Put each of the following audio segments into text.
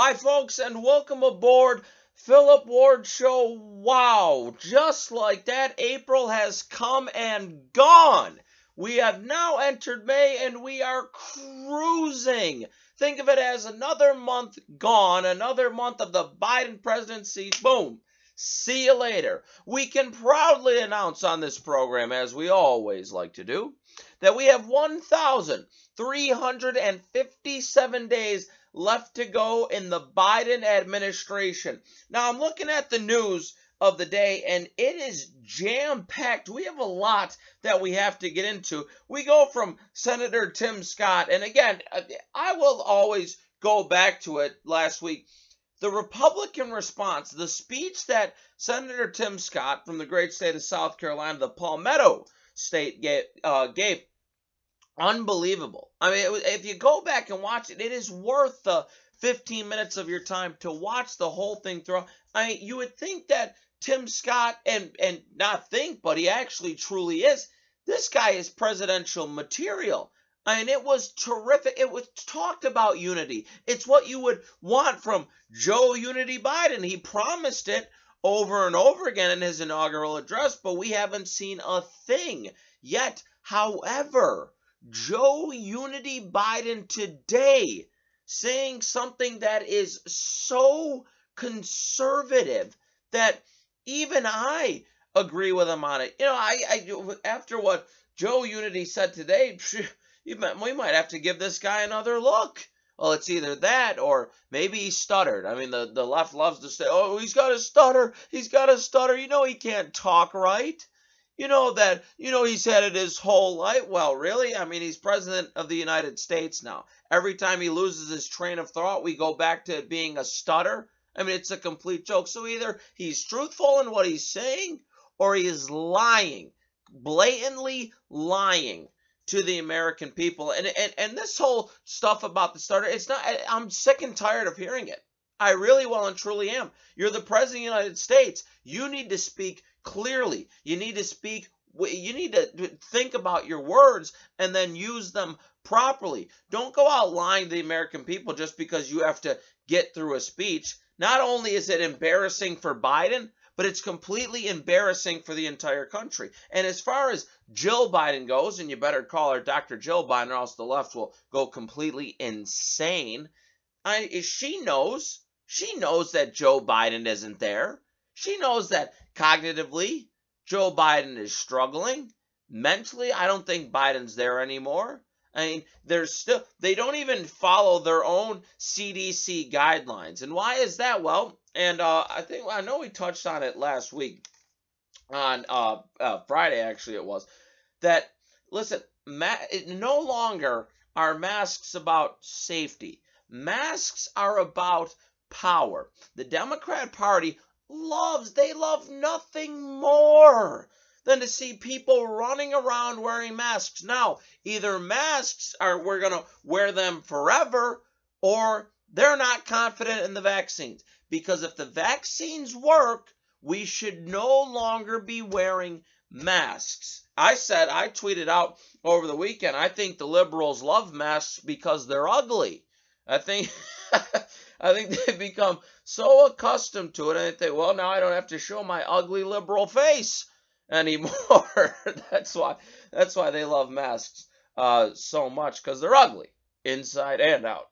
Hi, folks, and welcome aboard Philip Ward Show. Wow, just like that, April has come and gone. We have now entered May and we are cruising. Think of it as another month gone, another month of the Biden presidency. Boom. See you later. We can proudly announce on this program, as we always like to do, that we have 1,357 days left to go in the Biden administration. Now, I'm looking at the news of the day and it is jam packed. We have a lot that we have to get into. We go from Senator Tim Scott, and again, I will always go back to it last week. The Republican response, the speech that Senator Tim Scott from the great state of South Carolina, the Palmetto state, gave, uh, gave unbelievable. I mean, if you go back and watch it, it is worth the 15 minutes of your time to watch the whole thing through. I mean, you would think that Tim Scott and and not think, but he actually truly is. This guy is presidential material. I mean, it was terrific. It was talked about unity. It's what you would want from Joe Unity Biden. He promised it over and over again in his inaugural address, but we haven't seen a thing yet. However, Joe Unity Biden today saying something that is so conservative that even I agree with him on it. You know, I, I after what Joe Unity said today, we might have to give this guy another look. Well, it's either that or maybe he stuttered. I mean, the, the left loves to say, oh, he's got a stutter. He's got a stutter. You know, he can't talk right. You know that, you know, he's had it his whole life. Well, really? I mean, he's president of the United States now. Every time he loses his train of thought, we go back to being a stutter. I mean, it's a complete joke. So either he's truthful in what he's saying or he is lying, blatantly lying to the American people. And, and, and this whole stuff about the stutter, it's not, I'm sick and tired of hearing it. I really well and truly am. You're the president of the United States. You need to speak clearly. You need to speak you need to think about your words and then use them properly. Don't go out lying to the American people just because you have to get through a speech. Not only is it embarrassing for Biden, but it's completely embarrassing for the entire country. And as far as Jill Biden goes, and you better call her Dr. Jill Biden or else the left will go completely insane. I, she knows, she knows that Joe Biden isn't there. She knows that cognitively, Joe Biden is struggling. Mentally, I don't think Biden's there anymore. I mean, there's still, they don't even follow their own CDC guidelines. And why is that? Well, and uh, I think, I know we touched on it last week on uh, uh, Friday, actually, it was that, listen, ma- no longer are masks about safety. Masks are about power. The Democrat Party loves, they love nothing more than to see people running around wearing masks. Now, either masks are we're going to wear them forever or they're not confident in the vaccines. Because if the vaccines work, we should no longer be wearing masks. I said, I tweeted out over the weekend, I think the liberals love masks because they're ugly. I think I think they've become so accustomed to it, and they think, well, now I don't have to show my ugly liberal face anymore. that's why that's why they love masks uh, so much because they're ugly inside and out.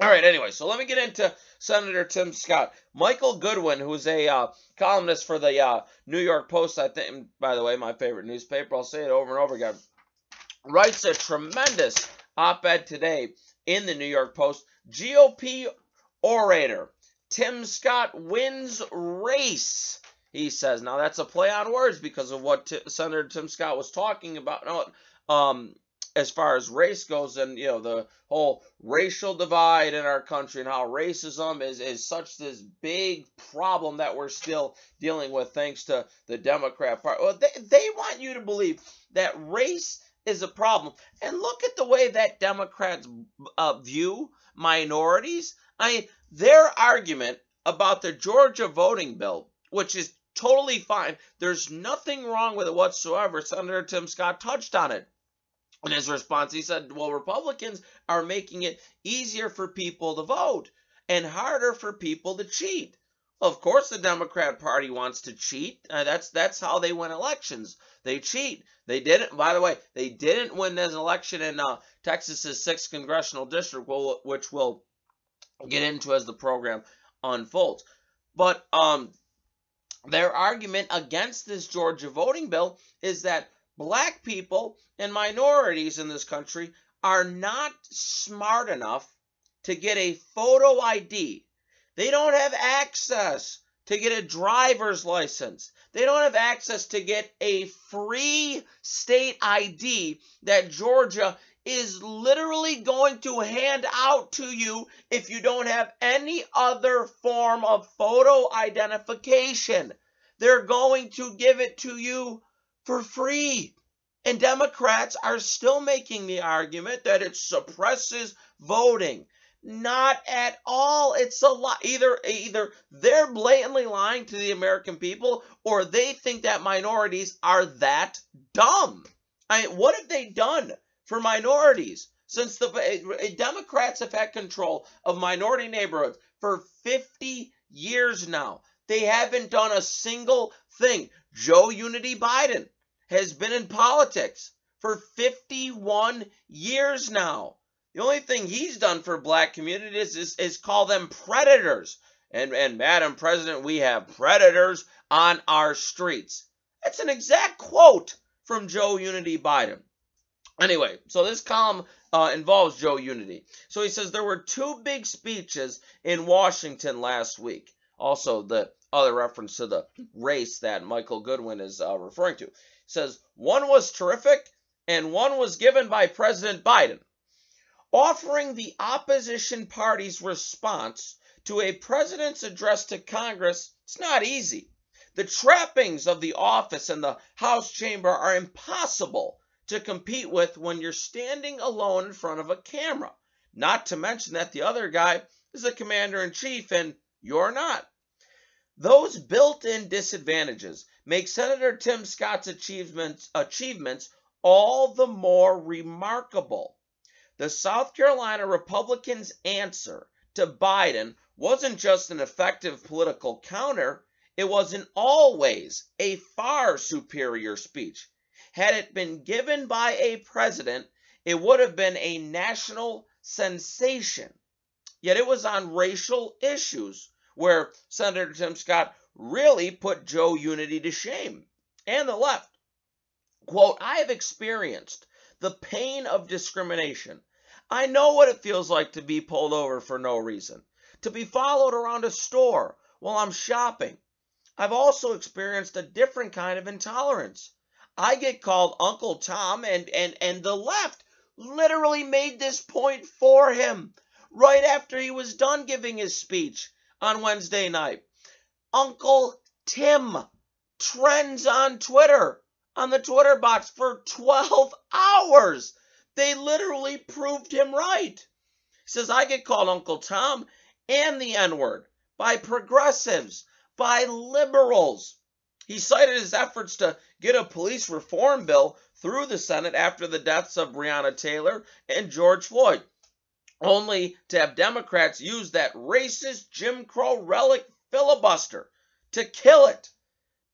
All right, anyway, so let me get into Senator Tim Scott. Michael Goodwin, who's a uh, columnist for the uh, New York Post, I think, by the way, my favorite newspaper, I'll say it over and over again, writes a tremendous op ed today in the New York Post. GOP orator. Tim Scott wins race, he says. Now, that's a play on words because of what T- Senator Tim Scott was talking about. Um, as far as race goes and you know the whole racial divide in our country and how racism is is such this big problem that we're still dealing with thanks to the democrat party well they, they want you to believe that race is a problem and look at the way that democrats uh, view minorities I mean, their argument about the Georgia voting bill, which is totally fine, there's nothing wrong with it whatsoever. Senator Tim Scott touched on it. In his response, he said, Well, Republicans are making it easier for people to vote. and harder for people to cheat. Of course, the Democrat Party wants to cheat. Uh, that's that's how they win elections. They cheat. They didn't. By the way, they didn't win this election in uh, Texas's sixth congressional district, which we'll get into as the program unfolds. But um, their argument against this Georgia voting bill is that black people and minorities in this country are not smart enough to get a photo ID they don't have access to get a driver's license. They don't have access to get a free state ID that Georgia is literally going to hand out to you if you don't have any other form of photo identification. They're going to give it to you for free. And Democrats are still making the argument that it suppresses voting. Not at all. It's a lie. Either either they're blatantly lying to the American people, or they think that minorities are that dumb. I mean, what have they done for minorities since the eh, Democrats have had control of minority neighborhoods for 50 years now? They haven't done a single thing. Joe Unity Biden has been in politics for 51 years now. The only thing he's done for black communities is, is call them predators. And, and Madam President, we have predators on our streets. That's an exact quote from Joe Unity Biden. Anyway, so this column uh, involves Joe Unity. So he says there were two big speeches in Washington last week. Also, the other reference to the race that Michael Goodwin is uh, referring to. He says one was terrific and one was given by President Biden offering the opposition party's response to a president's address to Congress, it's not easy. The trappings of the office and the House chamber are impossible to compete with when you're standing alone in front of a camera. Not to mention that the other guy is the commander in chief and you're not. Those built in disadvantages make Senator Tim Scott's achievements, achievements all the more remarkable. The South Carolina Republicans' answer to Biden wasn't just an effective political counter, it was in all ways a far superior speech. Had it been given by a president, it would have been a national sensation. Yet it was on racial issues where Senator Tim Scott really put Joe Unity to shame and the left. Quote, I have experienced the pain of discrimination. I know what it feels like to be pulled over for no reason, to be followed around a store while I'm shopping. I've also experienced a different kind of intolerance. I get called Uncle Tom, and, and, and the left literally made this point for him right after he was done giving his speech on Wednesday night. Uncle Tim trends on Twitter on the Twitter box for 12 hours. They literally proved him right. He says, I get called Uncle Tom and the N word by progressives, by liberals. He cited his efforts to get a police reform bill through the Senate after the deaths of Breonna Taylor and George Floyd, only to have Democrats use that racist Jim Crow relic filibuster to kill it.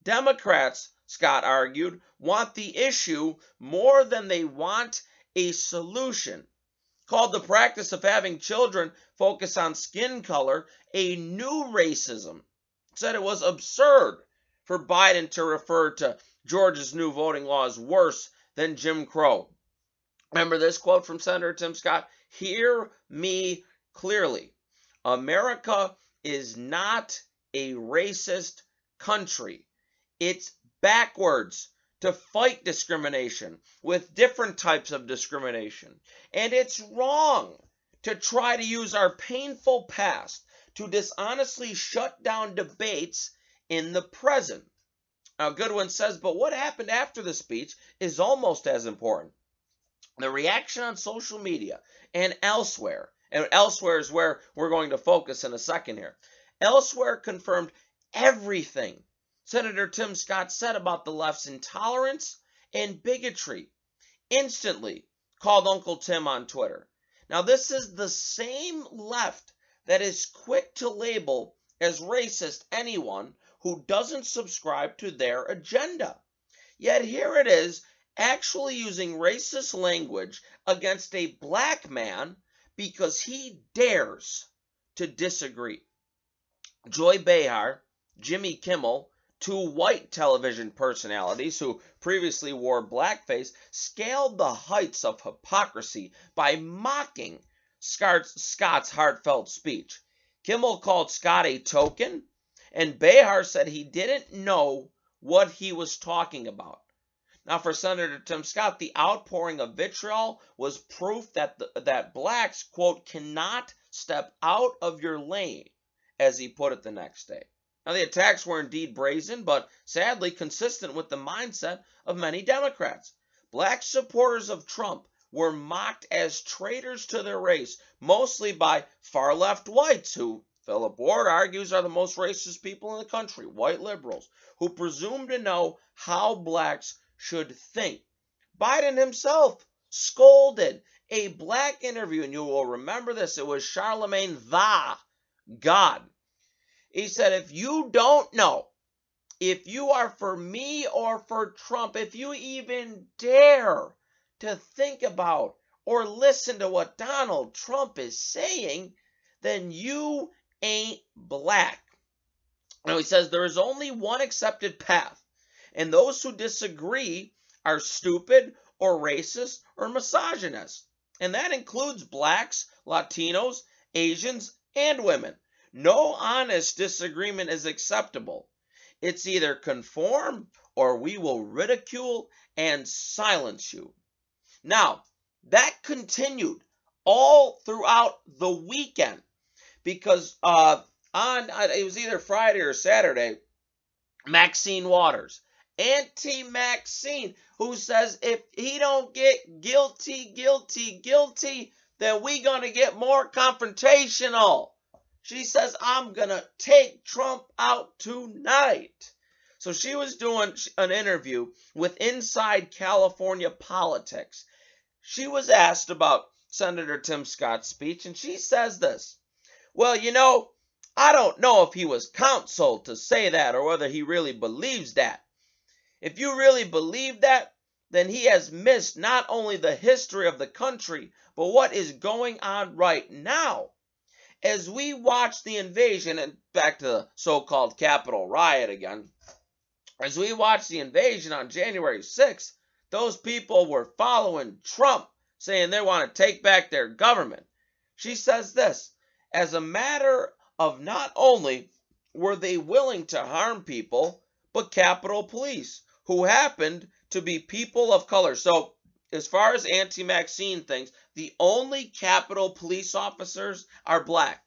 Democrats Scott argued, want the issue more than they want a solution. Called the practice of having children focus on skin color a new racism. Said it was absurd for Biden to refer to Georgia's new voting law as worse than Jim Crow. Remember this quote from Senator Tim Scott? Hear me clearly. America is not a racist country. It's backwards to fight discrimination with different types of discrimination. And it's wrong to try to use our painful past to dishonestly shut down debates in the present. Now, Goodwin says, but what happened after the speech is almost as important. The reaction on social media and elsewhere, and elsewhere is where we're going to focus in a second here, elsewhere confirmed everything Senator Tim Scott said about the left's intolerance and bigotry. Instantly called Uncle Tim on Twitter. Now, this is the same left that is quick to label as racist anyone who doesn't subscribe to their agenda. Yet here it is actually using racist language against a black man because he dares to disagree. Joy Behar, Jimmy Kimmel, two white television personalities who previously wore blackface, scaled the heights of hypocrisy by mocking Scott's heartfelt speech. Kimmel called Scott a token, and Behar said he didn't know what he was talking about. Now, for Senator Tim Scott, the outpouring of vitriol was proof that the, that blacks, quote, cannot step out of your lane, as he put it the next day. Now, the attacks were indeed brazen, but sadly consistent with the mindset of many Democrats. Black supporters of Trump were mocked as traitors to their race, mostly by far left whites, who Philip Ward argues are the most racist people in the country, white liberals, who presume to know how blacks should think. Biden himself scolded a black interview, and you will remember this. It was Charlemagne the God. He said, If you don't know if you are for me or for Trump, if you even dare to think about or listen to what Donald Trump is saying, then you ain't black. Now he says there is only one accepted path and those who disagree are stupid or racist or misogynist. And that includes blacks, Latinos, Asians, and women. No honest disagreement is acceptable. It's either conform or we will ridicule and silence you. Now, that continued all throughout the weekend because uh, on it was either Friday or Saturday, Maxine Waters Auntie Maxine, who says if he don't get guilty, guilty, guilty, then we gonna get more confrontational. She says I'm gonna take Trump out tonight. So she was doing an interview with Inside California Politics. She was asked about Senator Tim Scott's speech, and she says this. Well, you know, I don't know if he was counseled to say that or whether he really believes that. If you really believe that, then he has missed not only the history of the country, but what is going on right now. As we watch the invasion, and back to the so called Capitol riot again, as we watch the invasion on January 6th, those people were following Trump, saying they want to take back their government. She says this as a matter of not only were they willing to harm people, but Capitol Police who happened to be people of color. So, as far as anti-Maxine things, the only Capitol police officers are black,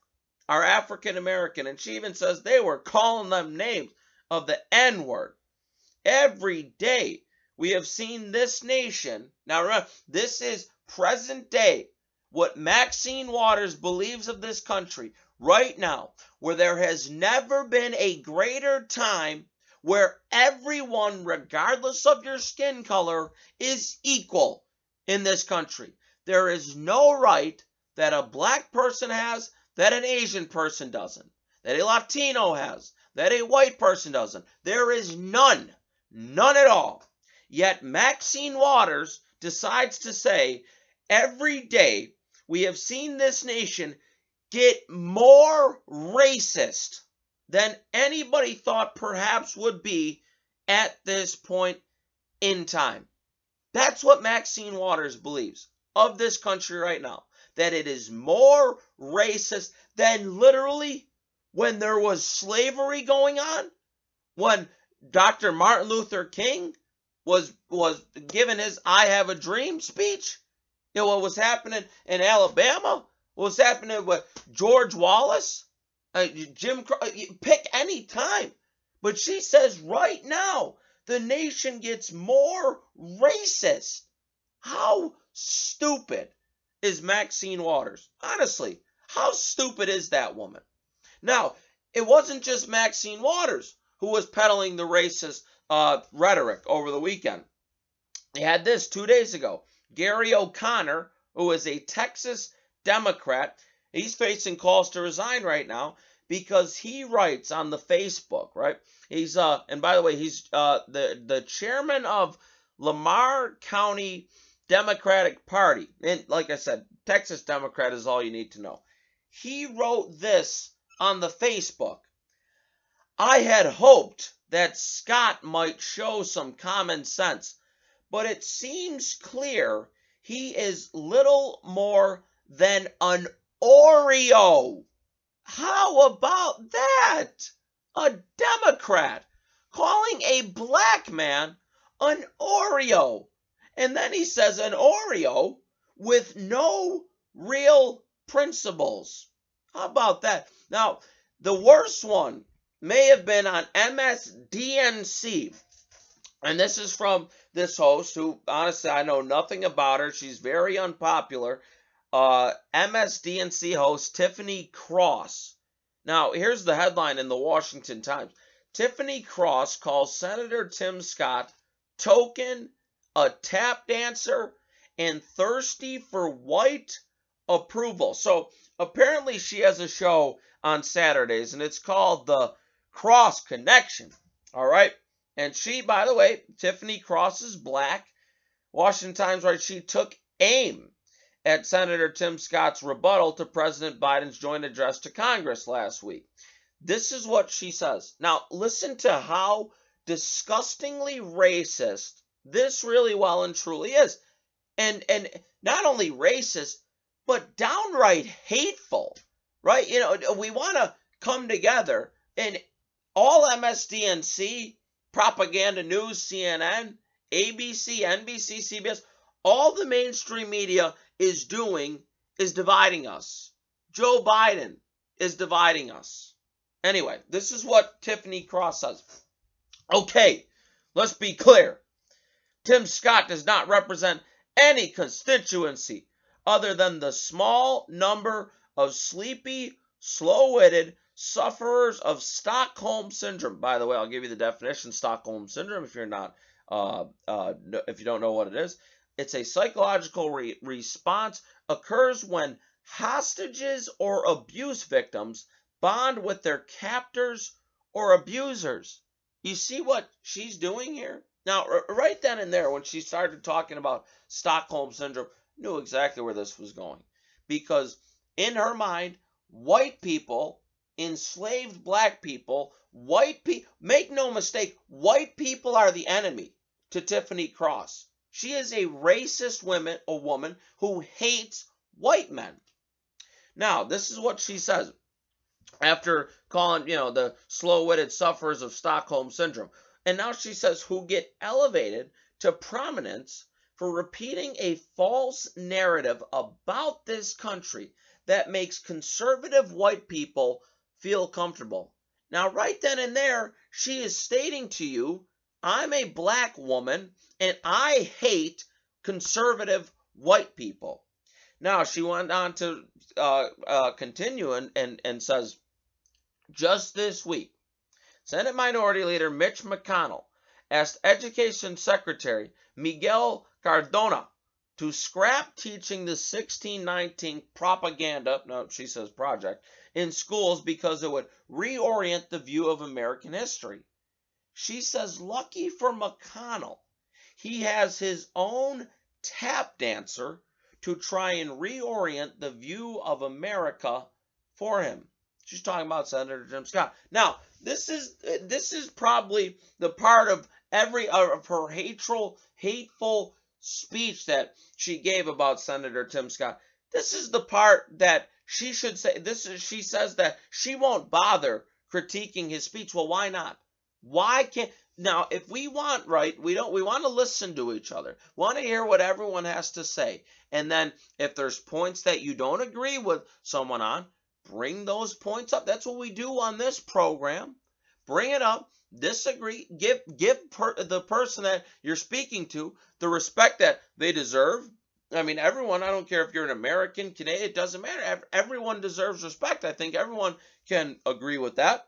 are African American. And she even says they were calling them names of the N word. Every day we have seen this nation. Now, remember, this is present day. What Maxine Waters believes of this country right now, where there has never been a greater time where everyone, regardless of your skin color, is equal in this country. There is no right that a black person has that an Asian person doesn't, that a Latino has, that a white person doesn't. There is none, none at all. Yet Maxine Waters decides to say every day we have seen this nation get more racist than anybody thought perhaps would be at this point in time. That's what Maxine Waters believes of this country right now. That it is more racist than literally when there was slavery going on, when Dr. Martin Luther King was was given his I have a dream speech. You know what was happening in Alabama? What was happening with George Wallace? Uh, Jim, uh, pick any time. But she says right now, the nation gets more racist. How stupid is Maxine Waters? Honestly, how stupid is that woman? Now, it wasn't just Maxine Waters who was peddling the racist uh, rhetoric over the weekend. They had this two days ago. Gary O'Connor, who is a Texas Democrat, He's facing calls to resign right now because he writes on the Facebook, right? He's uh and by the way, he's uh the the chairman of Lamar County Democratic Party. And like I said, Texas Democrat is all you need to know. He wrote this on the Facebook. I had hoped that Scott might show some common sense, but it seems clear he is little more than an Oreo. How about that? A Democrat calling a black man an Oreo. And then he says an Oreo with no real principles. How about that? Now, the worst one may have been on MSDNC. And this is from this host who, honestly, I know nothing about her. She's very unpopular. Uh, MSDNC host Tiffany Cross. Now, here's the headline in the Washington Times Tiffany Cross calls Senator Tim Scott token, a tap dancer, and thirsty for white approval. So apparently she has a show on Saturdays, and it's called the Cross Connection. All right. And she, by the way, Tiffany Cross is black. Washington Times right, she took aim at Senator Tim Scott's rebuttal to President Biden's joint address to Congress last week. This is what she says. Now, listen to how disgustingly racist this really well and truly is. And and not only racist, but downright hateful. Right? You know, we want to come together and all MSDNC, propaganda news, CNN, ABC, NBC, CBS, all the mainstream media is doing is dividing us. Joe Biden is dividing us. Anyway, this is what Tiffany Cross says. Okay, let's be clear. Tim Scott does not represent any constituency other than the small number of sleepy, slow witted sufferers of Stockholm syndrome. By the way, I'll give you the definition Stockholm syndrome if you're not, uh, uh, if you don't know what it is. It's a psychological re- response occurs when hostages or abuse victims bond with their captors or abusers. You see what she's doing here? Now, right then and there, when she started talking about Stockholm Syndrome, knew exactly where this was going. Because in her mind, white people, enslaved black people, white people, make no mistake, white people are the enemy to Tiffany Cross. She is a racist woman, a woman who hates white men. Now, this is what she says after calling, you know, the slow-witted sufferers of Stockholm syndrome. And now she says who get elevated to prominence for repeating a false narrative about this country that makes conservative white people feel comfortable. Now, right then and there, she is stating to you, I'm a black woman and I hate conservative white people. Now, she went on to uh, uh, continue and, and, and says, just this week, Senate Minority Leader Mitch McConnell asked Education Secretary Miguel Cardona to scrap teaching the 1619 propaganda, no, she says project, in schools because it would reorient the view of American history. She says, lucky for McConnell, he has his own tap dancer to try and reorient the view of America for him. She's talking about Senator Tim Scott. Now, this is this is probably the part of every of her hateful hateful speech that she gave about Senator Tim Scott. This is the part that she should say. This is she says that she won't bother critiquing his speech. Well, why not? Why can't now if we want right, we don't we want to listen to each other. Want to hear what everyone has to say. And then if there's points that you don't agree with someone on, bring those points up. That's what we do on this program. Bring it up, disagree, give give per, the person that you're speaking to the respect that they deserve. I mean, everyone, I don't care if you're an American, Canadian, it doesn't matter. Everyone deserves respect. I think everyone can agree with that.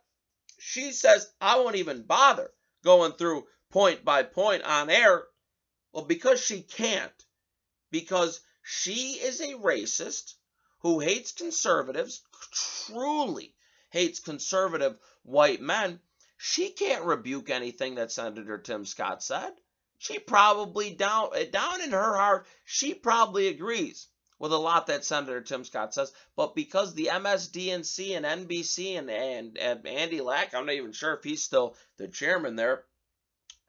She says, I won't even bother going through point by point on air. Well, because she can't. Because she is a racist who hates conservatives, truly hates conservative white men, she can't rebuke anything that Senator Tim Scott said. She probably down down in her heart, she probably agrees with a lot that Senator Tim Scott says, but because the MSDNC and NBC and, and, and Andy Lack, I'm not even sure if he's still the chairman there,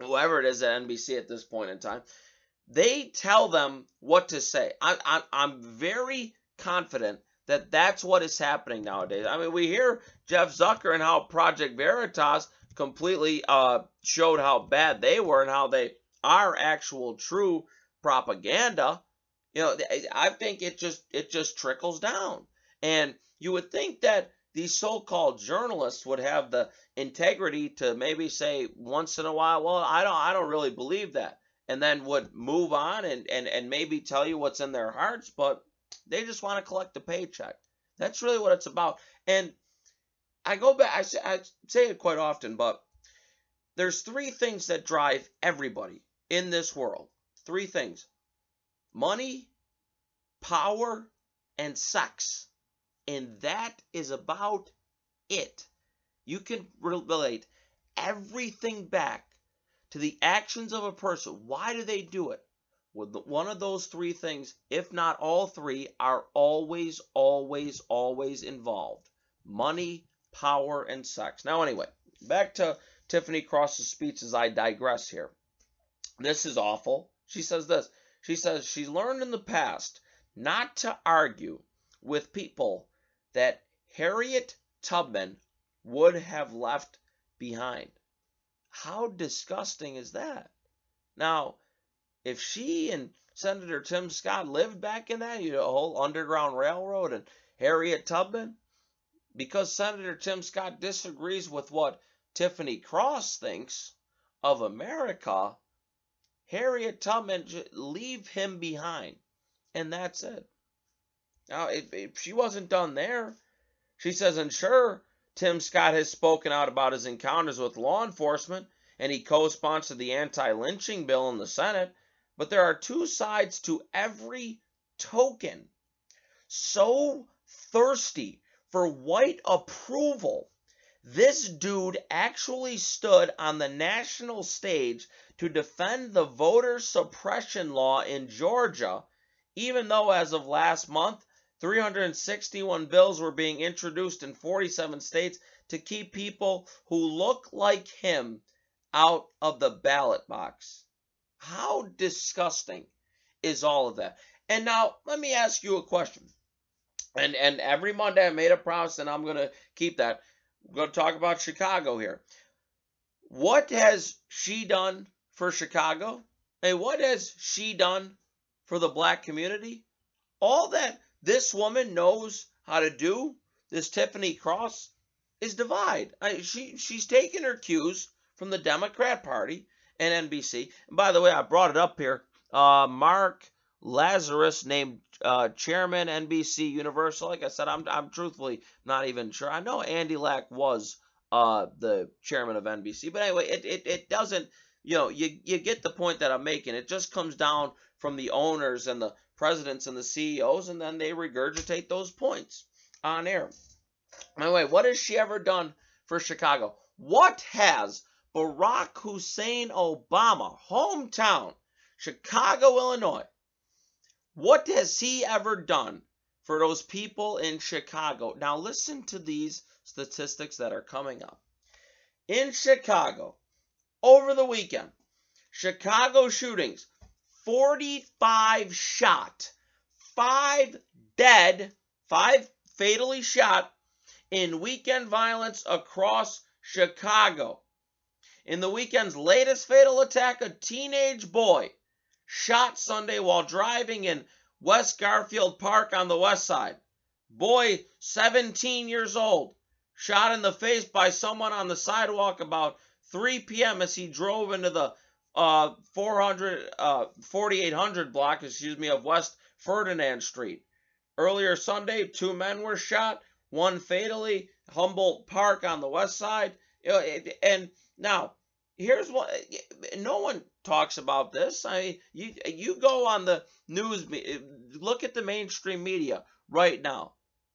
whoever it is at NBC at this point in time, they tell them what to say. I, I, I'm very confident that that's what is happening nowadays. I mean, we hear Jeff Zucker and how Project Veritas completely uh, showed how bad they were and how they are actual true propaganda. You know, I think it just it just trickles down, and you would think that these so-called journalists would have the integrity to maybe say once in a while, well, I don't I don't really believe that, and then would move on and and and maybe tell you what's in their hearts, but they just want to collect a paycheck. That's really what it's about. And I go back, I say, I say it quite often, but there's three things that drive everybody in this world. Three things money, power, and sex. And that is about it. You can relate everything back to the actions of a person. Why do they do it? With one of those three things, if not all three, are always, always, always involved money, power, and sex. Now, anyway, back to Tiffany Cross's speech as I digress here. This is awful. She says this. She says she learned in the past not to argue with people that Harriet Tubman would have left behind. How disgusting is that? Now, if she and Senator Tim Scott lived back in that, you know, whole Underground Railroad and Harriet Tubman, because Senator Tim Scott disagrees with what Tiffany Cross thinks of America, Harriet Tubman leave him behind, and that's it. Now, if, if she wasn't done there, she says, and sure, Tim Scott has spoken out about his encounters with law enforcement, and he co-sponsored the anti-lynching bill in the Senate, but there are two sides to every token. So thirsty for white approval, this dude actually stood on the national stage to defend the voter suppression law in Georgia, even though as of last month, 361 bills were being introduced in 47 states to keep people who look like him out of the ballot box. How disgusting is all of that? And now let me ask you a question. And and every Monday I made a promise and I'm going to keep that. We're going to talk about Chicago here. What has she done for Chicago? And what has she done for the black community? All that this woman knows how to do, this Tiffany Cross, is divide. I, she she's taken her cues from the Democrat Party and NBC. And by the way, I brought it up here. Uh, Mark Lazarus named uh, chairman NBC Universal. Like I said, I'm I'm truthfully not even sure. I know Andy Lack was uh, the chairman of NBC, but anyway, it, it, it doesn't. You know, you you get the point that I'm making. It just comes down from the owners and the presidents and the CEOs, and then they regurgitate those points on air. By the way, what has she ever done for Chicago? What has Barack Hussein Obama, hometown, Chicago, Illinois. What has he ever done for those people in Chicago? Now, listen to these statistics that are coming up. In Chicago, over the weekend, Chicago shootings 45 shot, 5 dead, 5 fatally shot in weekend violence across Chicago. In the weekend's latest fatal attack, a teenage boy shot Sunday while driving in West Garfield Park on the west side. Boy, 17 years old, shot in the face by someone on the sidewalk about 3 p.m. as he drove into the uh, 400, uh, 4800 block, excuse me, of West Ferdinand Street. Earlier Sunday, two men were shot, one fatally, Humboldt Park on the west side. And now, here's what no one talks about this. I mean, you you go on the news, look at the mainstream media. right now.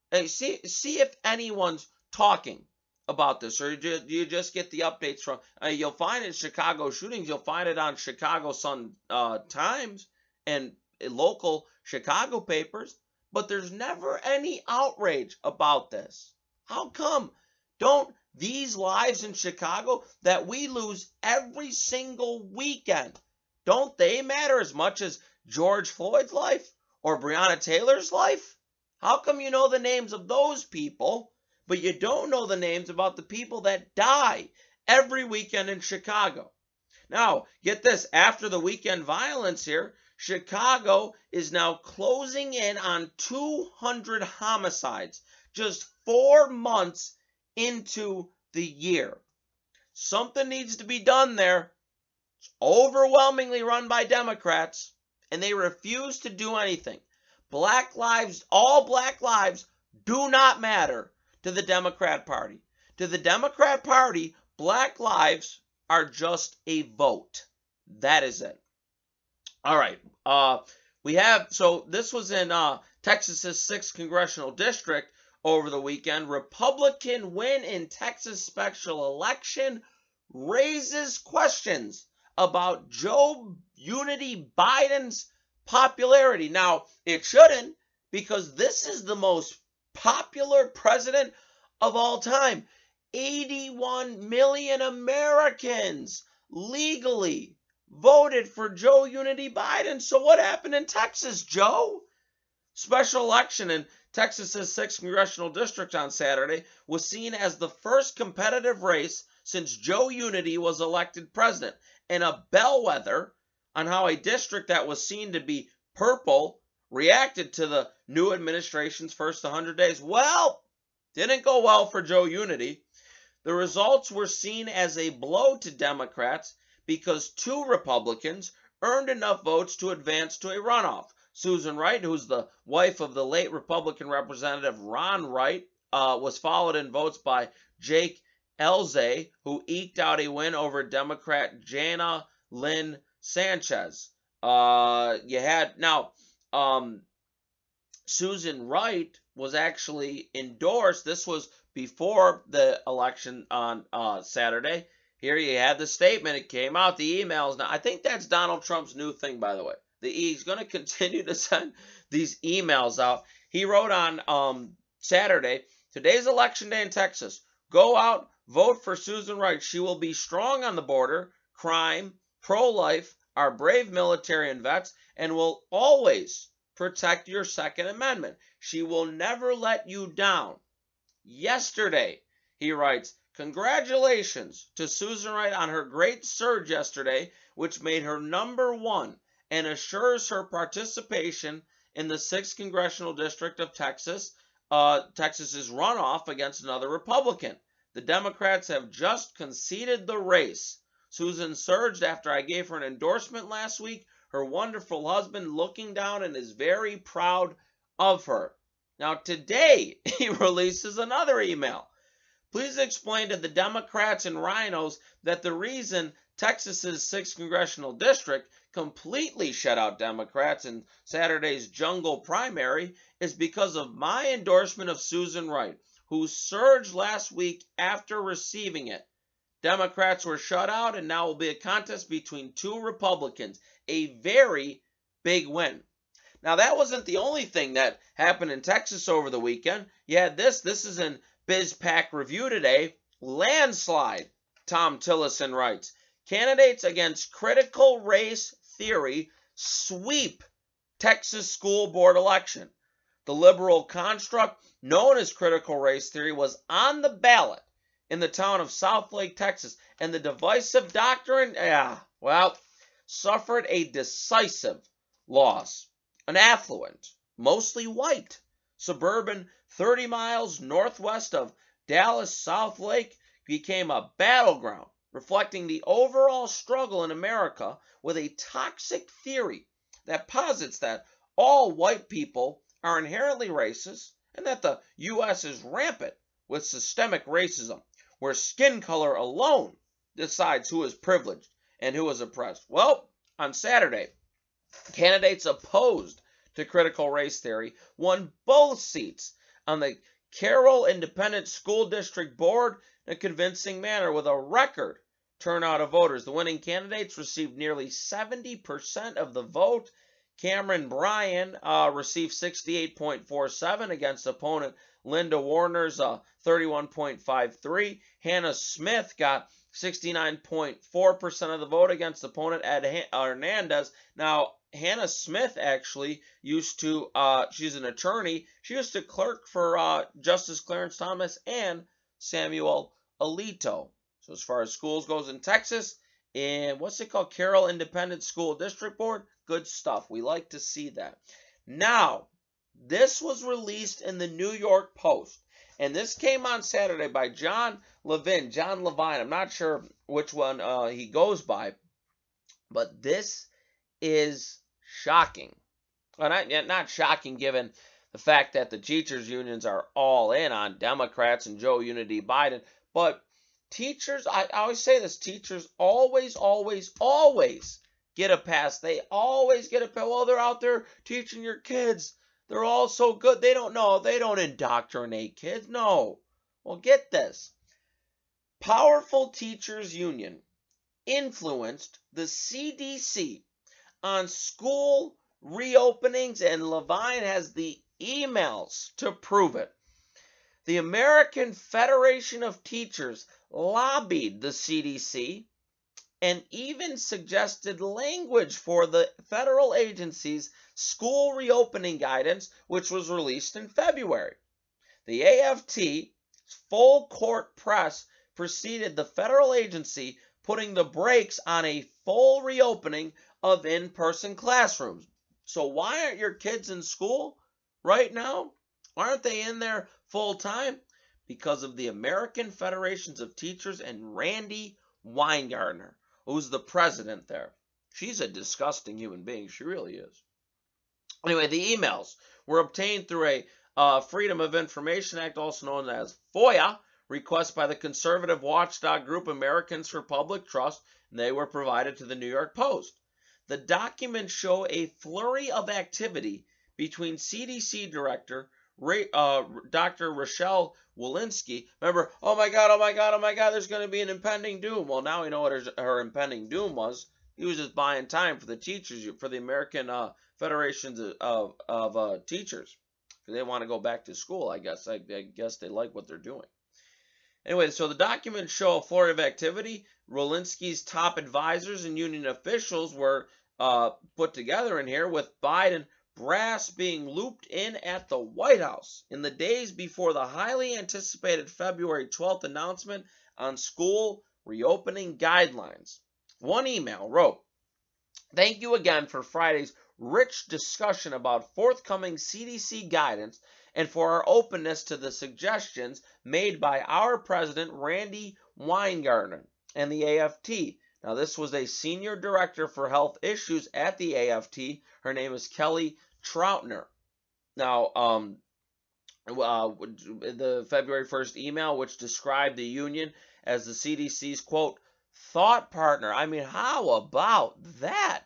Hey, see see if anyone's talking about this, or do you just get the updates from? Uh, you'll find it Chicago shootings. You'll find it on Chicago Sun uh, Times and local Chicago papers, but there's never any outrage about this. How come? Don't these lives in Chicago that we lose every single weekend, don't they matter as much as George Floyd's life or Breonna Taylor's life? How come you know the names of those people, but you don't know the names about the people that die every weekend in Chicago? Now, get this after the weekend violence here, Chicago is now closing in on 200 homicides just four months into the year. Something needs to be done there. It's overwhelmingly run by Democrats, and they refuse to do anything. Black lives, all black lives, do not matter to the Democrat Party. To the Democrat Party, black lives are just a vote. That is it. All right. Uh, we have so this was in uh, Texas's sixth congressional district over the weekend. Republican win in Texas special election raises questions about Joe Unity Biden's popularity. Now, it shouldn't because this is the most popular president of all time. 81 million Americans legally voted for Joe Unity Biden. So what happened in Texas, Joe? Special election in Texas's 6th congressional district on Saturday was seen as the first competitive race since Joe Unity was elected president and a bellwether on how a district that was seen to be purple reacted to the new administration's first 100 days. Well, didn't go well for Joe Unity. The results were seen as a blow to Democrats because two Republicans earned enough votes to advance to a runoff. Susan Wright, who's the wife of the late Republican Representative Ron Wright, uh, was followed in votes by Jake Ellzey, who eked out a win over Democrat Jana Lynn Sanchez. Uh, you had now um, Susan Wright was actually endorsed. This was before the election on uh, Saturday. Here you had the statement. It came out, the emails. Now, I think that's Donald Trump's new thing, by the way. The, he's going to continue to send these emails out. He wrote on um, Saturday, today's election day in Texas. Go out, vote for Susan Wright. She will be strong on the border, crime, pro-life, our brave military and vets, and will always protect your Second Amendment. She will never let you down. Yesterday, he writes, Congratulations to Susan Wright on her great surge yesterday, which made her number one and assures her participation in the 6th Congressional District of Texas, uh, Texas's runoff against another Republican. The Democrats have just conceded the race. Susan surged after I gave her an endorsement last week. Her wonderful husband looking down and is very proud of her. Now, today, he releases another email. Please explain to the Democrats and rhinos that the reason Texas's 6th congressional district completely shut out Democrats in Saturday's jungle primary is because of my endorsement of Susan Wright, who surged last week after receiving it. Democrats were shut out, and now will be a contest between two Republicans. A very big win. Now, that wasn't the only thing that happened in Texas over the weekend. You had this. This is in BizPac Review today. Landslide, Tom Tillison writes. Candidates against critical race theory sweep Texas school board election. The liberal construct known as critical race theory was on the ballot in the town of Southlake, Texas, and the divisive doctrine, yeah, well, suffered a decisive loss. An affluent, mostly white, suburban 30 miles northwest of Dallas Southlake became a battleground reflecting the overall struggle in America with a toxic theory that posits that all white people are inherently racist and that the U.S. is rampant with systemic racism, where skin color alone decides who is privileged and who is oppressed. Well, on Saturday, candidates opposed to critical race theory, won both seats on the Carroll Independent School District Board in a convincing manner with a record turnout of voters. The winning candidates received nearly 70% of the vote. Cameron Bryan uh, received 68.47 against opponent Linda Warner's uh, 31.53. Hannah Smith got 69.4% of the vote against opponent Ed Hernandez. Now, Hannah Smith actually used to, uh, she's an attorney. She used to clerk for uh, Justice Clarence Thomas and Samuel Alito. So as far as schools goes in Texas, and what's it called? Carroll Independent School District Board. Good stuff. We like to see that. Now, this was released in the New York Post. And this came on Saturday by John Levin, John Levine. I'm not sure which one uh, he goes by, but this is shocking. Well, not, not shocking given the fact that the teachers' unions are all in on Democrats and Joe Unity Biden, but teachers, I, I always say this, teachers always, always, always get a pass. They always get a pass. Well, they're out there teaching your kids. They're all so good. They don't know. They don't indoctrinate kids. No. Well, get this. Powerful Teachers Union influenced the CDC on school reopenings, and Levine has the emails to prove it. The American Federation of Teachers lobbied the CDC and even suggested language for the federal agency's school reopening guidance, which was released in February. The AFT full court press preceded the federal agency putting the brakes on a full reopening of in person classrooms. So, why aren't your kids in school right now? Aren't they in there full time? Because of the American Federations of Teachers and Randi Weingarten, who's the president there. She's a disgusting human being. She really is. Anyway, the emails were obtained through a uh, Freedom of Information Act, also known as FOIA, request by the conservative watchdog group Americans for Public Trust, and they were provided to the New York Post. The documents show a flurry of activity between CDC Director uh, Dr. Rochelle Walensky. Remember, oh my God, oh my God, oh my God, there's going to be an impending doom. Well, now we know what her, her impending doom was. He was just buying time for the teachers, for the American uh, of, of uh, Teachers. They want to go back to school, I guess. I, I guess they like what they're doing. Anyway, so the documents show a flurry of activity. Walensky's top advisors and union officials were uh, put together in here with Biden brass being looped in at the White House in the days before the highly anticipated February 12th announcement on school reopening guidelines. One email wrote, Thank you again for Friday's rich discussion about forthcoming CDC guidance and for our openness to the suggestions made by our president, Randi Weingarten, and the AFT. Now, this was a senior director for health issues at the AFT. Her name is Kelly Trautner. Now, um, uh, the February 1st email, which described the union as the CDC's quote, thought partner. I mean, how about that?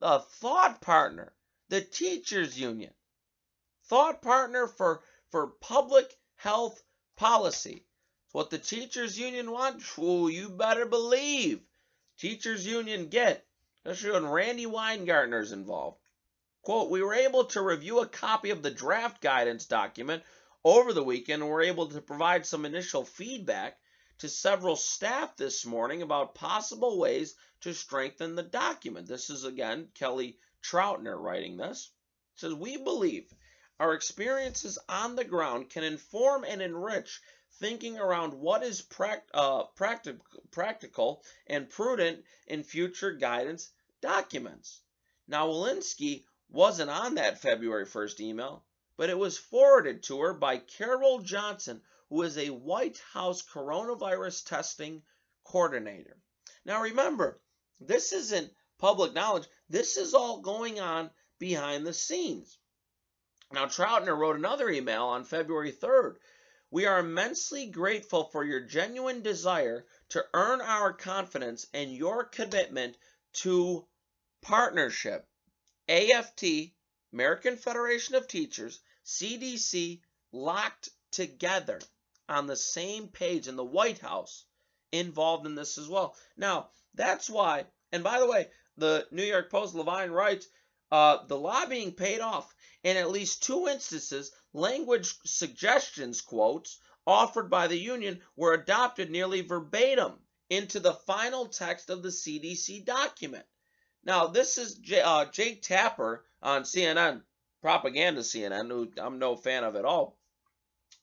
The thought partner, the teachers union, thought partner for, for public health policy. What the teachers union want, oh, you better believe teachers union get, especially when Randi Weingarten's involved. Quote, we were able to review a copy of the draft guidance document over the weekend and were able to provide some initial feedback to several staff this morning about possible ways to strengthen the document. This is again Kelly Trautner writing this. It says, We believe our experiences on the ground can inform and enrich thinking around what is uh, practic- practical and prudent in future guidance documents. Now, Walensky wasn't on that February 1st email, but it was forwarded to her by Carole Johnson, who is a White House coronavirus testing coordinator. Now remember, this isn't public knowledge. This is all going on behind the scenes. Now, Trautner wrote another email on February 3rd. We are immensely grateful for your genuine desire to earn our confidence and your commitment to partnership. AFT American Federation of Teachers, CDC locked together on the same page in the White House involved in this as well. Now, that's why, and by the way, the New York Post, Levine writes, uh, the lobbying paid off. In at least two instances, language suggestions, quotes, offered by the union were adopted nearly verbatim into the final text of the CDC document. Now, this is J- uh, Jake Tapper on CNN, propaganda CNN, who I'm no fan of at all.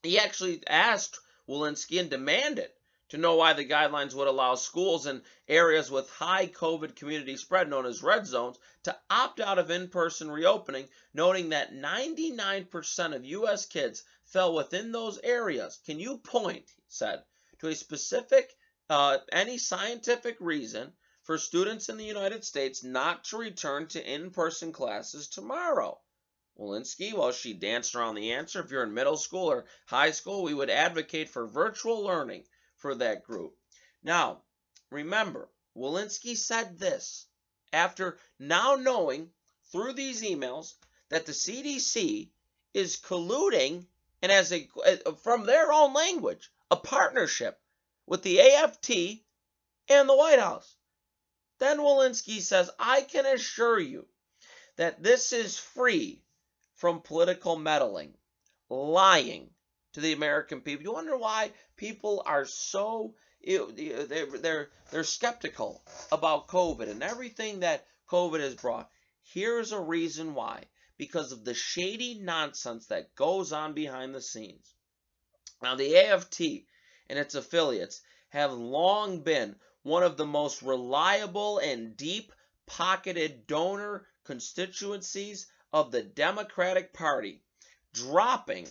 He actually asked Walensky and demanded to know why the guidelines would allow schools in areas with high COVID community spread, known as red zones, to opt out of in person reopening, noting that 99% of U.S. kids fell within those areas. Can you point, he said, to a specific, uh, any scientific reason for students in the United States not to return to in person classes tomorrow? Walensky, while she danced around the answer. If you're in middle school or high school, we would advocate for virtual learning for that group. Now, remember, Walensky said this after now knowing through these emails that the CDC is colluding and as a uh, from their own language a partnership with the AFT and the White House. Then Walensky says, "I can assure you that this is free from political meddling, lying, to the American people. You wonder why people are so they're they're they're skeptical about COVID and everything that COVID has brought. Here's a reason why: because of the shady nonsense that goes on behind the scenes. Now, the AFT and its affiliates have long been one of the most reliable and deep pocketed donor constituencies of the Democratic Party, dropping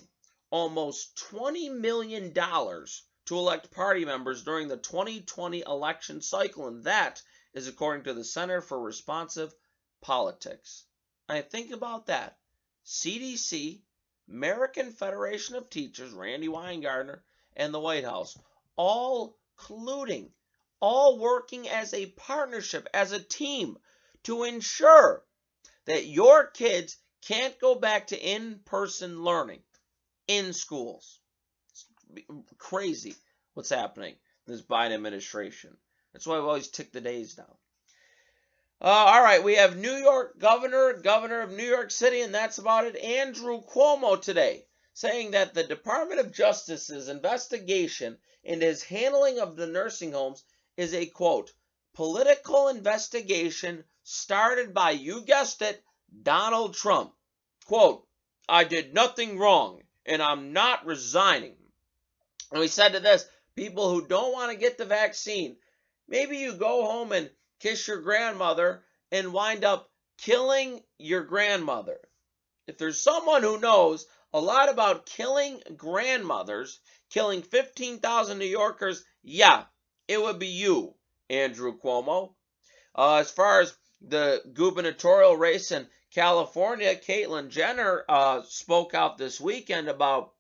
almost $20 million to elect party members during the 2020 election cycle, and that is according to the Center for Responsive Politics. I think about that. CDC, American Federation of Teachers, Randi Weingarten, and the White House, all colluding, all working as a partnership, as a team, to ensure that your kids can't go back to in person learning in schools. It's crazy what's happening in this Biden administration. That's why I've always ticked the days down. Uh, all right, we have New York governor, governor of New York City, and that's about it. Andrew Cuomo today saying that the Department of Justice's investigation into his handling of the nursing homes is a quote political investigation started by you guessed it, Donald Trump. Quote, I did nothing wrong and I'm not resigning. And we said to this people who don't want to get the vaccine, maybe you go home and kiss your grandmother and wind up killing your grandmother. If there's someone who knows a lot about killing grandmothers, killing 15,000 New Yorkers, yeah, it would be you, Andrew Cuomo. Uh, as far as the gubernatorial race in California, Caitlyn Jenner uh, spoke out this weekend about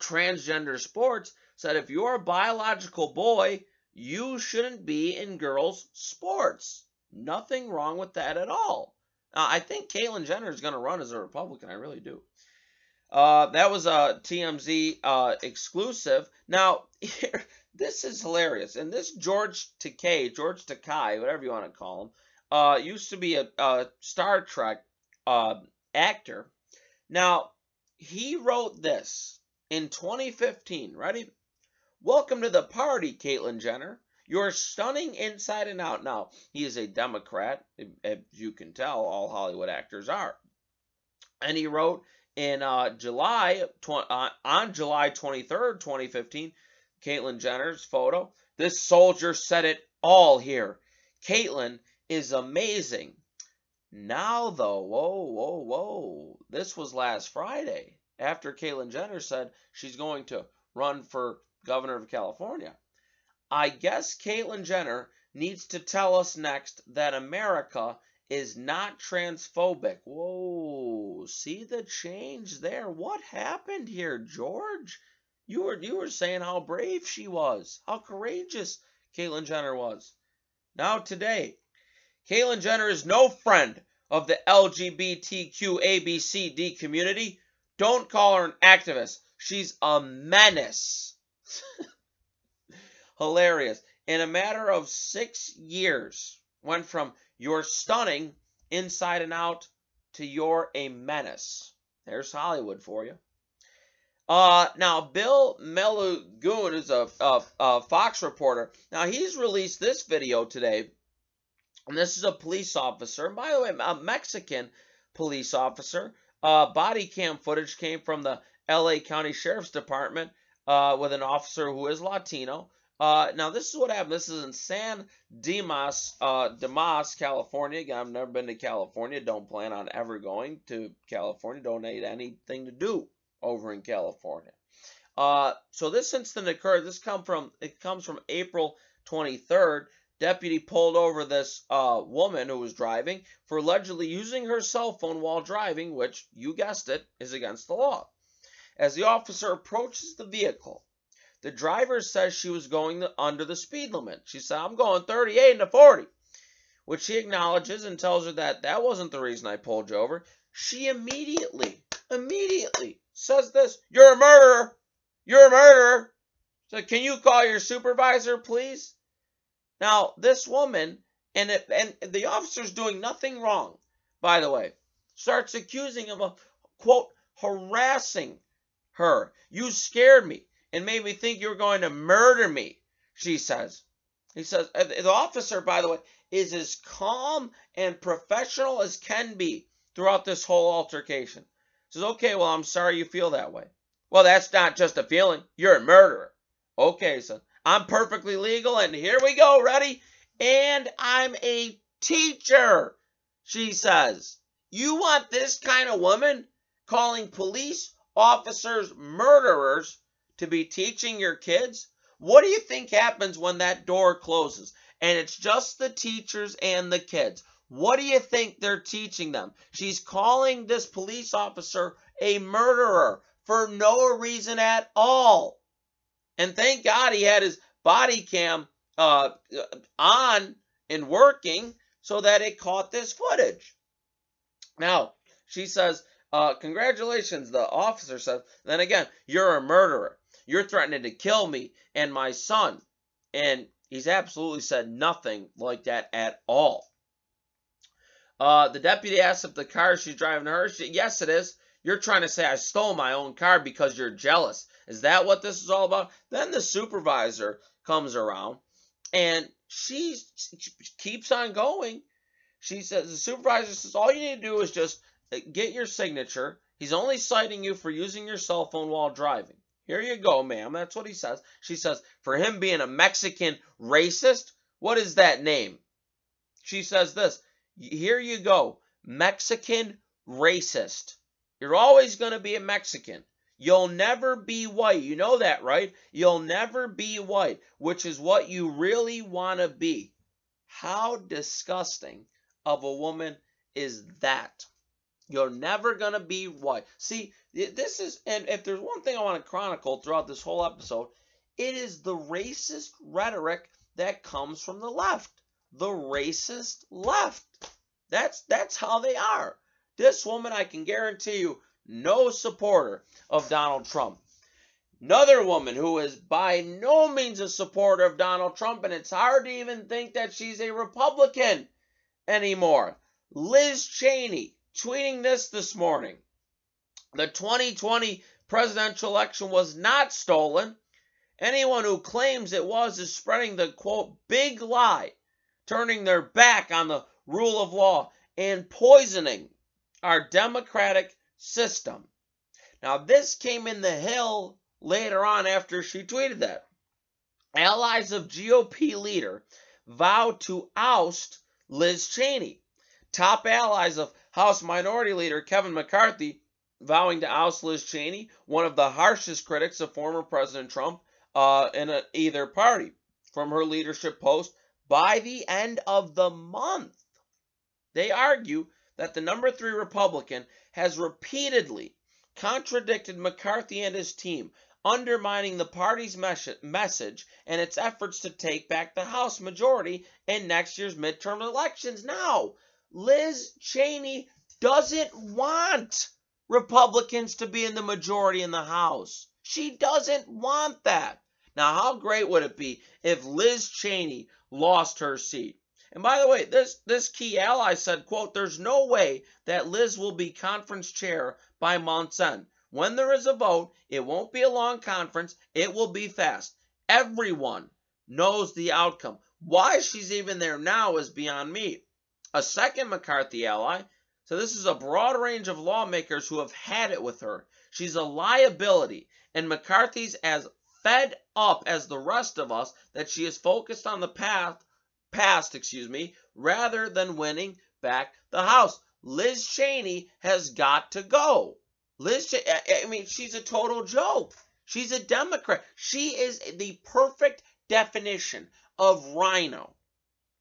transgender sports. Said if you're a biological boy, you shouldn't be in girls' sports. Nothing wrong with that at all. Now, I think Caitlyn Jenner is going to run as a Republican. I really do. Uh, that was a TMZ uh, exclusive. Now, here, this is hilarious. And this George Takei, George Takei, whatever you want to call him, uh, used to be a, a Star Trek uh, actor. Now, he wrote this in 2015. Ready? Welcome to the party, Caitlyn Jenner. You're stunning inside and out. Now, he is a Democrat, as you can tell, all Hollywood actors are. And he wrote in uh, July, tw- uh, on July 23rd, 2015, Caitlyn Jenner's photo. This soldier said it all here. Caitlyn is amazing. Now, though, whoa, whoa, whoa. This was last Friday after Caitlyn Jenner said she's going to run for governor of California. I guess Caitlyn Jenner needs to tell us next that America is not transphobic. Whoa, see the change there? What happened here, George? You were you were saying how brave she was, how courageous Caitlyn Jenner was. Now today, Caitlyn Jenner is no friend of the LGBTQABCD community, don't call her an activist. She's a menace. Hilarious. In a matter of six years, went from you're stunning inside and out to you're a menace. There's Hollywood for you. Uh, now, Bill Melugin is a, a, a, Fox reporter. Now, he's released this video today, and this is a police officer. And by the way, a Mexican police officer. Uh, body cam footage came from the L.A. County Sheriff's Department uh, with an officer who is Latino. Uh, now, this is what happened. This is in San Dimas, uh, Dimas, California. Again, I've never been to California. Don't plan on ever going to California. Don't need anything to do over in California. Uh, so this incident occurred. This come from it comes from April 23rd. Deputy pulled over this uh, woman who was driving for allegedly using her cell phone while driving, which you guessed it is against the law. As the officer approaches the vehicle, the driver says she was going under the speed limit. She said, "I'm going 38 into 40," which he acknowledges and tells her that that wasn't the reason I pulled you over. She immediately, immediately says this, you're a murderer. You're a murderer. So can you call your supervisor, please? Now, this woman, and, it, and the officer's doing nothing wrong, by the way, starts accusing him of, quote, harassing her. You scared me and made me think you were going to murder me, she says. He says, uh, the officer, by the way, is as calm and professional as can be throughout this whole altercation. Says, okay, well, I'm sorry you feel that way. Well, that's not just a feeling. You're a murderer. Okay, son. I'm perfectly legal, and here we go. Ready? And I'm a teacher, she says. You want this kind of woman calling police officers murderers to be teaching your kids? What do you think happens when that door closes and it's just the teachers and the kids? What do you think they're teaching them? She's calling this police officer a murderer for no reason at all. And thank God he had his body cam uh, on and working so that it caught this footage. Now, she says, uh, Congratulations, the officer says. Then again, you're a murderer. You're threatening to kill me and my son. And he's absolutely said nothing like that at all. Uh, the deputy asks if the car she's driving to her. She, yes, it is. You're trying to say I stole my own car because you're jealous. Is that what this is all about? Then the supervisor comes around and she, she keeps on going. She says, the supervisor says, all you need to do is just uh, get your signature. He's only citing you for using your cell phone while driving. Here you go, ma'am. That's what he says. She says, for him being a Mexican racist, what is that name? She says this here you go. Mexican racist. You're always going to be a Mexican. You'll never be white. You know that, right? You'll never be white, which is what you really want to be. How disgusting of a woman is that? You're never going to be white. See, this is, and if there's one thing I want to chronicle throughout this whole episode, it is the racist rhetoric that comes from the left the racist left. That's that's how they are. This woman, I can guarantee you, no supporter of Donald Trump. Another woman who is by no means a supporter of Donald Trump, and it's hard to even think that she's a Republican anymore. Liz Cheney tweeting this this morning. The 2020 presidential election was not stolen. Anyone who claims it was is spreading the quote big lie turning their back on the rule of law and poisoning our democratic system. Now, this came in the hill later on after she tweeted that. Allies of GOP leader vow to oust Liz Cheney. Top allies of House Minority Leader Kevin McCarthy vowing to oust Liz Cheney, one of the harshest critics of former President Trump uh, in a, either party, from her leadership post by the end of the month. They argue that the number three Republican has repeatedly contradicted McCarthy and his team, undermining the party's mes- message and its efforts to take back the House majority in next year's midterm elections. Now, Liz Cheney doesn't want Republicans to be in the majority in the House. She doesn't want that. Now, how great would it be if Liz Cheney lost her seat? And by the way, this, this key ally said, quote, there's no way that Liz will be conference chair by month's end. When there is a vote, it won't be a long conference. It will be fast. Everyone knows the outcome. Why she's even there now is beyond me. A second McCarthy ally, so this is a broad range of lawmakers who have had it with her. She's a liability, and McCarthy's as fed up as the rest of us that she is focused on the path past, excuse me, rather than winning back the House. Liz Cheney has got to go. Liz, I mean, she's a total joke. She's a Democrat. She is the perfect definition of rhino.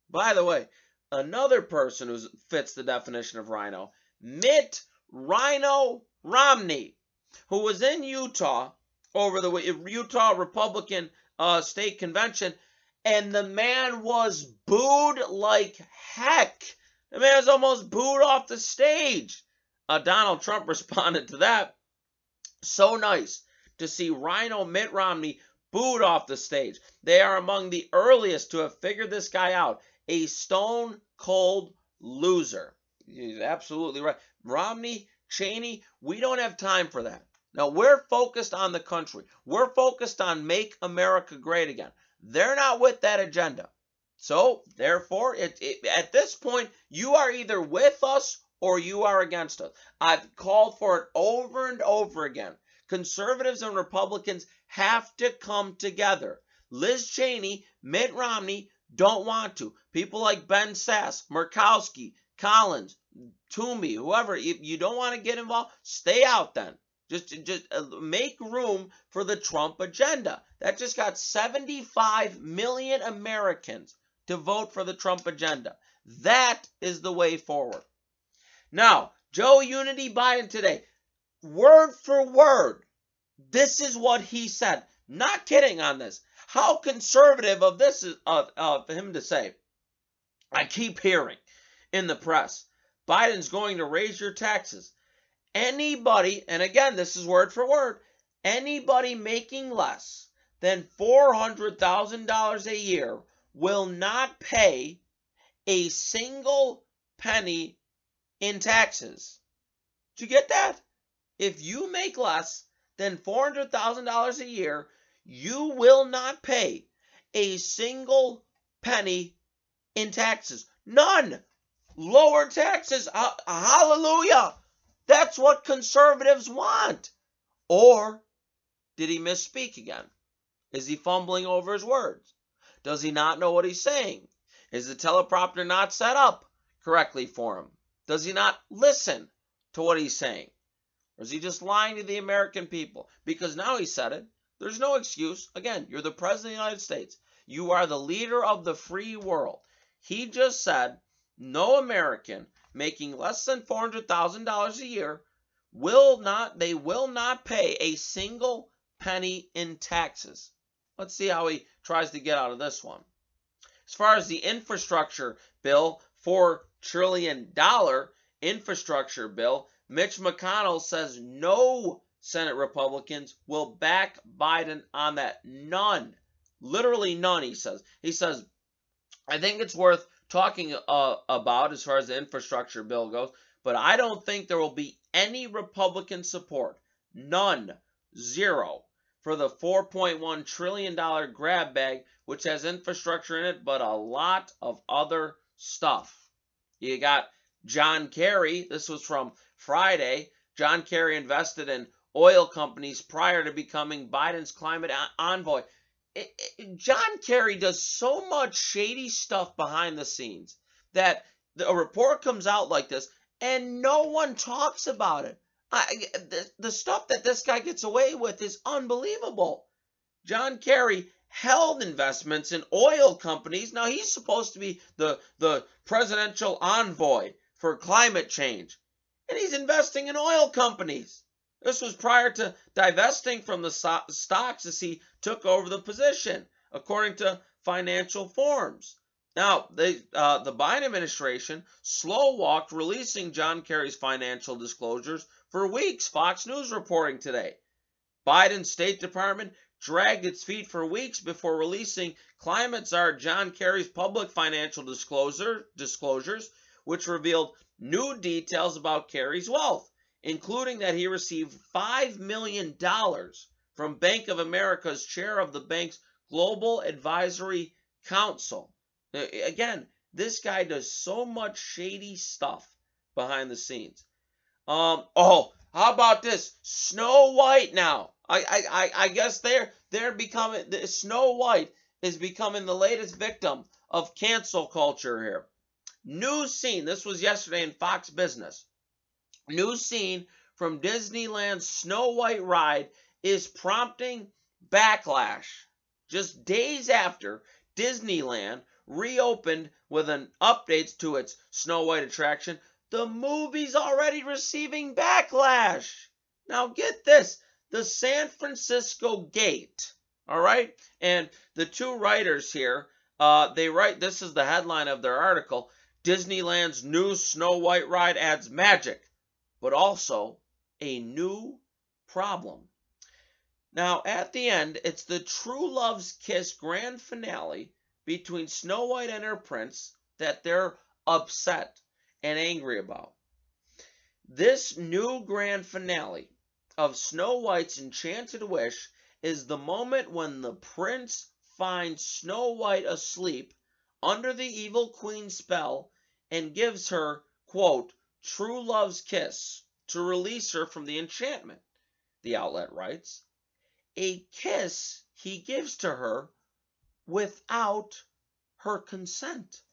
By the way, another person who fits the definition of rhino, Mitt Rhino Romney, who was in Utah over the Utah Republican uh, State Convention, and the man was booed like heck. The man was almost booed off the stage. Uh, Donald Trump responded to that. So nice to see Rhino Mitt Romney booed off the stage. They are among the earliest to have figured this guy out. A stone cold loser. He's absolutely right. Romney, Cheney, we don't have time for that. Now, we're focused on the country. We're focused on make America great again. They're not with that agenda. So, therefore, it, it, at this point, you are either with us or you are against us. I've called for it over and over again. Conservatives and Republicans have to come together. Liz Cheney, Mitt Romney don't want to. People like Ben Sasse, Murkowski, Collins, Toomey, whoever, if you don't want to get involved, stay out then. Just, just uh, make room for the Trump agenda. That just got 75 million Americans to vote for the Trump agenda. That is the way forward. Now, Joe Unity Biden today, word for word, this is what he said. Not kidding on this. How conservative of this is of, of him to say. I keep hearing in the press, Biden's going to raise your taxes. Anybody, and again, this is word for word, anybody making less than $400,000 a year will not pay a single penny in taxes. Do you get that? If you make less than $400,000 a year, you will not pay a single penny in taxes. None. Lower taxes. Uh, hallelujah. That's what conservatives want. Or did he misspeak again? Is he fumbling over his words? Does he not know what he's saying? Is the teleprompter not set up correctly for him? Does he not listen to what he's saying? Or is he just lying to the American people? Because now he said it. There's no excuse. Again, you're the President of the United States. You are the leader of the free world. He just said no American making less than $400,000 a year will not, they will not pay a single penny in taxes. Let's see how he tries to get out of this one. As far as the infrastructure bill, $4 trillion infrastructure bill, Mitch McConnell says no Senate Republicans will back Biden on that. None. Literally none, he says. He says, I think it's worth talking uh, about as far as the infrastructure bill goes, but I don't think there will be any Republican support. None. Zero. For the $4.1 trillion grab bag, which has infrastructure in it, but a lot of other stuff. You got John Kerry. This was from Friday. John Kerry invested in oil companies prior to becoming Biden's climate envoy. It, it, John Kerry does so much shady stuff behind the scenes that a report comes out like this and no one talks about it. I, the, the stuff that this guy gets away with is unbelievable. John Kerry held investments in oil companies. Now he's supposed to be the, the presidential envoy for climate change. And he's investing in oil companies. This was prior to divesting from the stocks as he took over the position, according to financial forms. Now, they, uh, the Biden administration slow walked releasing John Kerry's financial disclosures for weeks, Fox News reporting today. Biden's State Department dragged its feet for weeks before releasing climate czar John Kerry's public financial disclosure, disclosures, which revealed new details about Kerry's wealth, including that he received $5 million from Bank of America's chair of the bank's Global Advisory Council. Again, this guy does so much shady stuff behind the scenes. Um, oh, how about this? Snow White now. I, I, I guess they're they're becoming Snow White is becoming the latest victim of cancel culture here. New scene. This was yesterday in Fox Business. New scene from Disneyland's Snow White ride is prompting backlash. Just days after Disneyland reopened with an updates to its Snow White attraction, the movie's already receiving backlash. Now get this the San Francisco Gate. All right. And the two writers here, uh, they write this is the headline of their article Disneyland's new Snow White ride adds magic, but also a new problem. Now, at the end, it's the True Love's Kiss grand finale between Snow White and her prince that they're upset and angry about. This new grand finale of Snow White's Enchanted Wish is the moment when the prince finds Snow White asleep under the evil queen's spell and gives her, quote, true love's kiss to release her from the enchantment, the outlet writes. A kiss he gives to her without her consent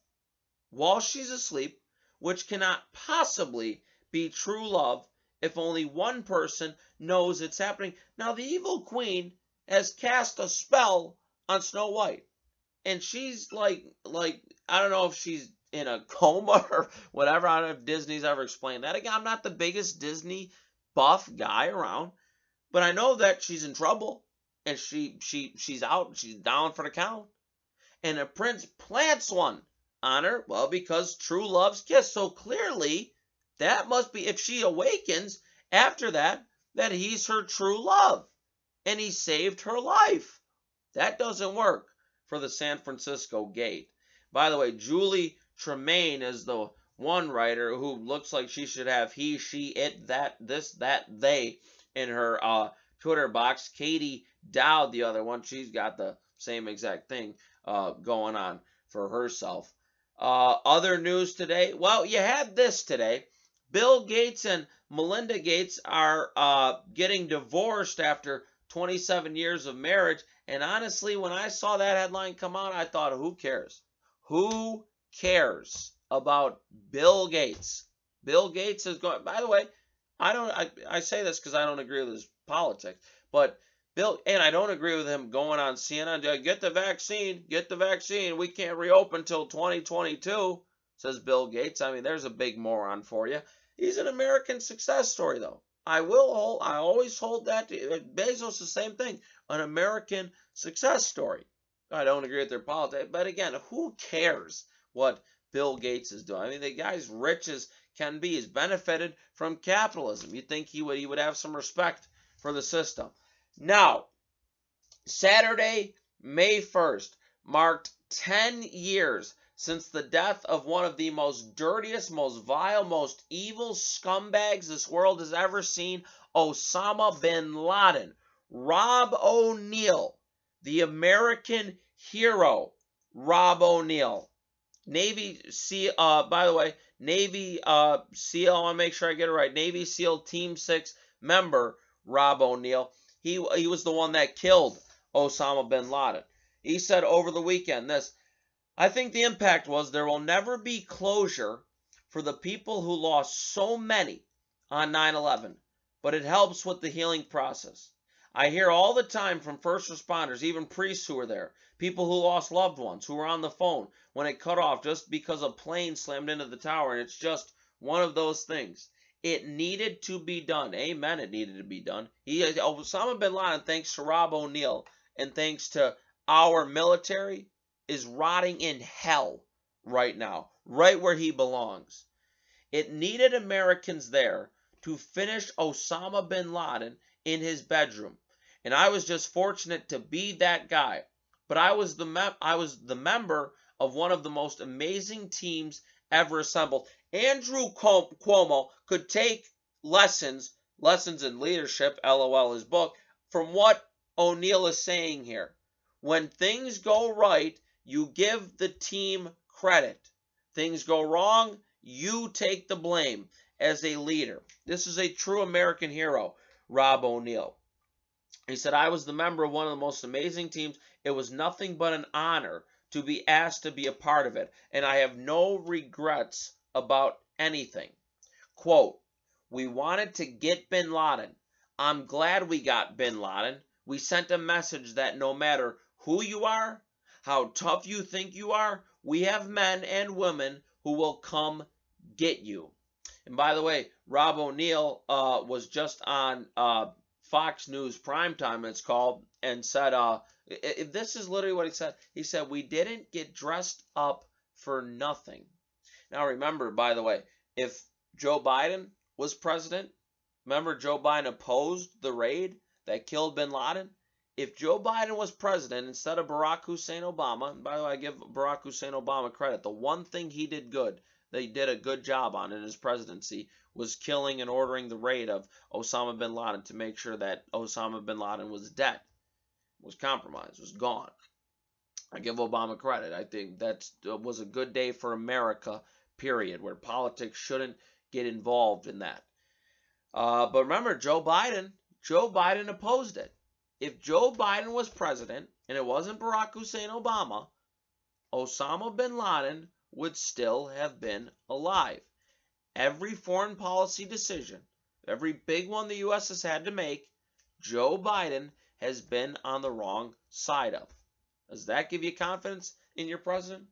while she's asleep, which cannot possibly be true love if only one person knows it's happening. Now, the evil queen has cast a spell on Snow White. And she's like, like, I don't know if she's in a coma or whatever. I don't know if Disney's ever explained that. Again, I'm not the biggest Disney buff guy around, but I know that she's in trouble and she she she's out, she's down for the count. And a prince plants one on her, well, because true love's kiss. So clearly, that must be if she awakens after that, that he's her true love and he saved her life. That doesn't work for the San Francisco Gate. By the way, Julie Tremaine is the one writer who looks like she should have he, she, it, that, this, that, they in her uh, Twitter box. Katie Dowd, the other one, she's got the same exact thing uh, going on for herself. Uh, other news today? Well, you had this today. Bill Gates and Melinda Gates are uh, getting divorced after 27 years of marriage. And honestly, when I saw that headline come out, I thought, who cares? Who cares about Bill Gates? Bill Gates is going. By the way, I don't. I, I say this because I don't agree with his politics, but Bill and I don't agree with him going on CNN. Get the vaccine. Get the vaccine. We can't reopen until 2022 says Bill Gates. I mean, there's a big moron for you. He's an American success story, though. I will hold, I always hold that. To, uh, Bezos, the same thing, an American success story. I don't agree with their politics, but again, who cares what Bill Gates is doing? I mean, the guy's rich as can be. He's benefited from capitalism. You'd think he would he would have some respect for the system. Now, Saturday, May 1st, marked 10 years since the death of one of the most dirtiest, most vile, most evil scumbags this world has ever seen, Osama bin Laden. Rob O'Neill, the American hero, Rob O'Neill. Navy SEAL, uh, by the way, Navy uh, SEAL, I want to make sure I get it right. Navy SEAL Team 6 member, Rob O'Neill. He, he was the one that killed Osama bin Laden. He said over the weekend this I think the impact was there will never be closure for the people who lost so many on 9 11, but it helps with the healing process. I hear all the time from first responders, even priests who were there, people who lost loved ones, who were on the phone when it cut off just because a plane slammed into the tower, and it's just one of those things. It needed to be done. Amen. It needed to be done. He, Osama bin Laden, thanks to Rob O'Neill and thanks to our military, is rotting in hell right now, right where he belongs. It needed Americans there to finish Osama bin Laden in his bedroom. And I was just fortunate to be that guy. But I was the mem- I was the member of one of the most amazing teams ever assembled. Andrew Cuomo could take lessons, lessons in leadership, LOL his book, from what O'Neill is saying here. When things go right, you give the team credit. Things go wrong, you take the blame as a leader. This is a true American hero, Rob O'Neill. He said, I was the member of one of the most amazing teams. It was nothing but an honor to be asked to be a part of it, and I have no regrets about anything. Quote, We wanted to get bin Laden. I'm glad we got bin Laden. We sent a message that no matter who you are, how tough you think you are, we have men and women who will come get you. And by the way, Rob O'Neill uh, was just on uh, Fox News primetime, it's called, and said, uh, if this is literally what he said. He said, We didn't get dressed up for nothing. Now, remember, by the way, if Joe Biden was president, remember Joe Biden opposed the raid that killed bin Laden? If Joe Biden was president instead of Barack Hussein Obama, and by the way, I give Barack Hussein Obama credit, the one thing he did good, he did a good job on in his presidency, was killing and ordering the raid of Osama bin Laden to make sure that Osama bin Laden was dead was compromised, was gone. I give Obama credit. I think that was a good day for America, period, where politics shouldn't get involved in that. Uh, but remember, Joe Biden, Joe Biden opposed it. If Joe Biden was president and it wasn't Barack Hussein Obama, Osama bin Laden would still have been alive. Every foreign policy decision, every big one the U.S. has had to make, Joe Biden has been on the wrong side of. Does that give you confidence in your president?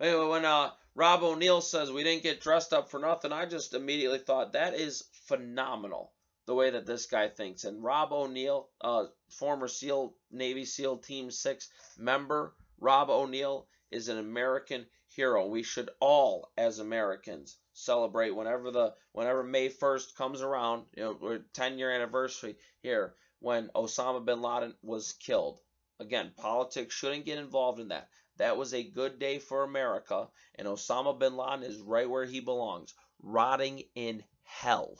Anyway, when uh, Rob O'Neill says we didn't get dressed up for nothing, I just immediately thought that is phenomenal the way that this guy thinks. And Rob O'Neill, uh, former SEAL Navy SEAL Team Six member, Rob O'Neill is an American hero. We should all, as Americans, celebrate whenever the whenever May 1st comes around. You know, we're 10 year anniversary here when Osama bin Laden was killed. Again, politics shouldn't get involved in that. That was a good day for America, and Osama bin Laden is right where he belongs, rotting in hell.